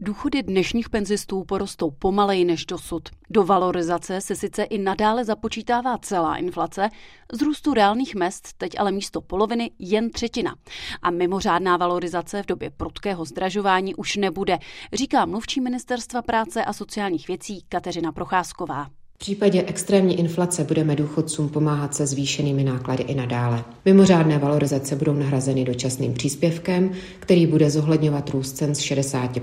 Důchody dnešních penzistů porostou pomaleji než dosud. Do valorizace se sice i nadále započítává celá inflace, z růstu reálných mest teď ale místo poloviny jen třetina. A mimořádná valorizace v době prudkého zdražování už nebude, říká mluvčí ministerstva práce a sociálních věcí Kateřina Procházková. V případě extrémní inflace budeme důchodcům pomáhat se zvýšenými náklady i nadále. Mimořádné valorizace budou nahrazeny dočasným příspěvkem, který bude zohledňovat růst cen z 60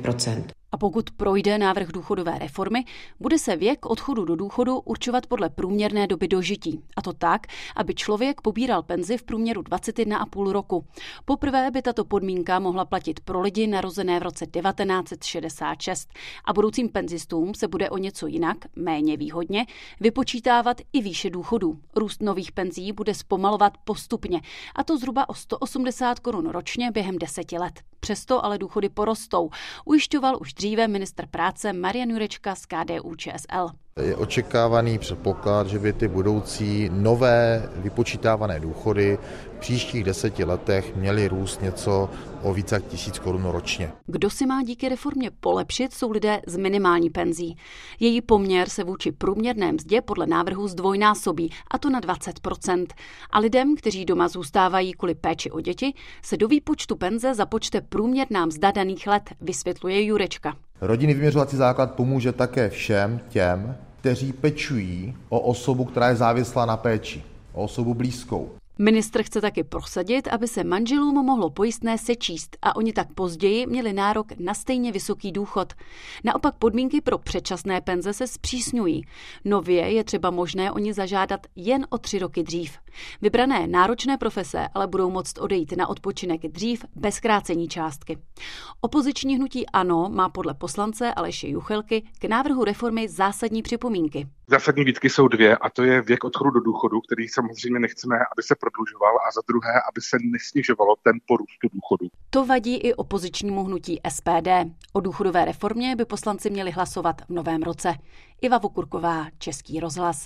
a pokud projde návrh důchodové reformy, bude se věk odchodu do důchodu určovat podle průměrné doby dožití. A to tak, aby člověk pobíral penzi v průměru 21,5 roku. Poprvé by tato podmínka mohla platit pro lidi narozené v roce 1966 a budoucím penzistům se bude o něco jinak, méně výhodně, vypočítávat i výše důchodů. Růst nových penzí bude zpomalovat postupně, a to zhruba o 180 korun ročně během deseti let. Přesto ale důchody porostou, ujišťoval už dříve ministr práce Marian Jurečka z KDU ČSL. Je očekávaný předpoklad, že by ty budoucí nové vypočítávané důchody v příštích deseti letech měly růst něco o více jak tisíc korun ročně. Kdo si má díky reformě polepšit, jsou lidé z minimální penzí. Její poměr se vůči průměrné mzdě podle návrhu zdvojnásobí, a to na 20% A lidem, kteří doma zůstávají kvůli péči o děti, se do výpočtu penze započte průměrná mzda daných let, vysvětluje Jurečka. Rodinný vyměřovací základ pomůže také všem těm, kteří pečují o osobu, která je závislá na péči, o osobu blízkou. Ministr chce taky prosadit, aby se manželům mohlo pojistné sečíst a oni tak později měli nárok na stejně vysoký důchod. Naopak podmínky pro předčasné penze se zpřísňují. Nově je třeba možné o ní zažádat jen o tři roky dřív. Vybrané náročné profese ale budou moct odejít na odpočinek dřív bez krácení částky. Opoziční hnutí ANO má podle poslance Aleše Juchelky k návrhu reformy zásadní připomínky. Zásadní výtky jsou dvě a to je věk odchodu do důchodu, který samozřejmě nechceme, aby se prodlužoval a za druhé, aby se nesnižovalo ten porůstu důchodu. To vadí i opozičnímu hnutí SPD. O důchodové reformě by poslanci měli hlasovat v novém roce. Iva Vokurková, Český rozhlas.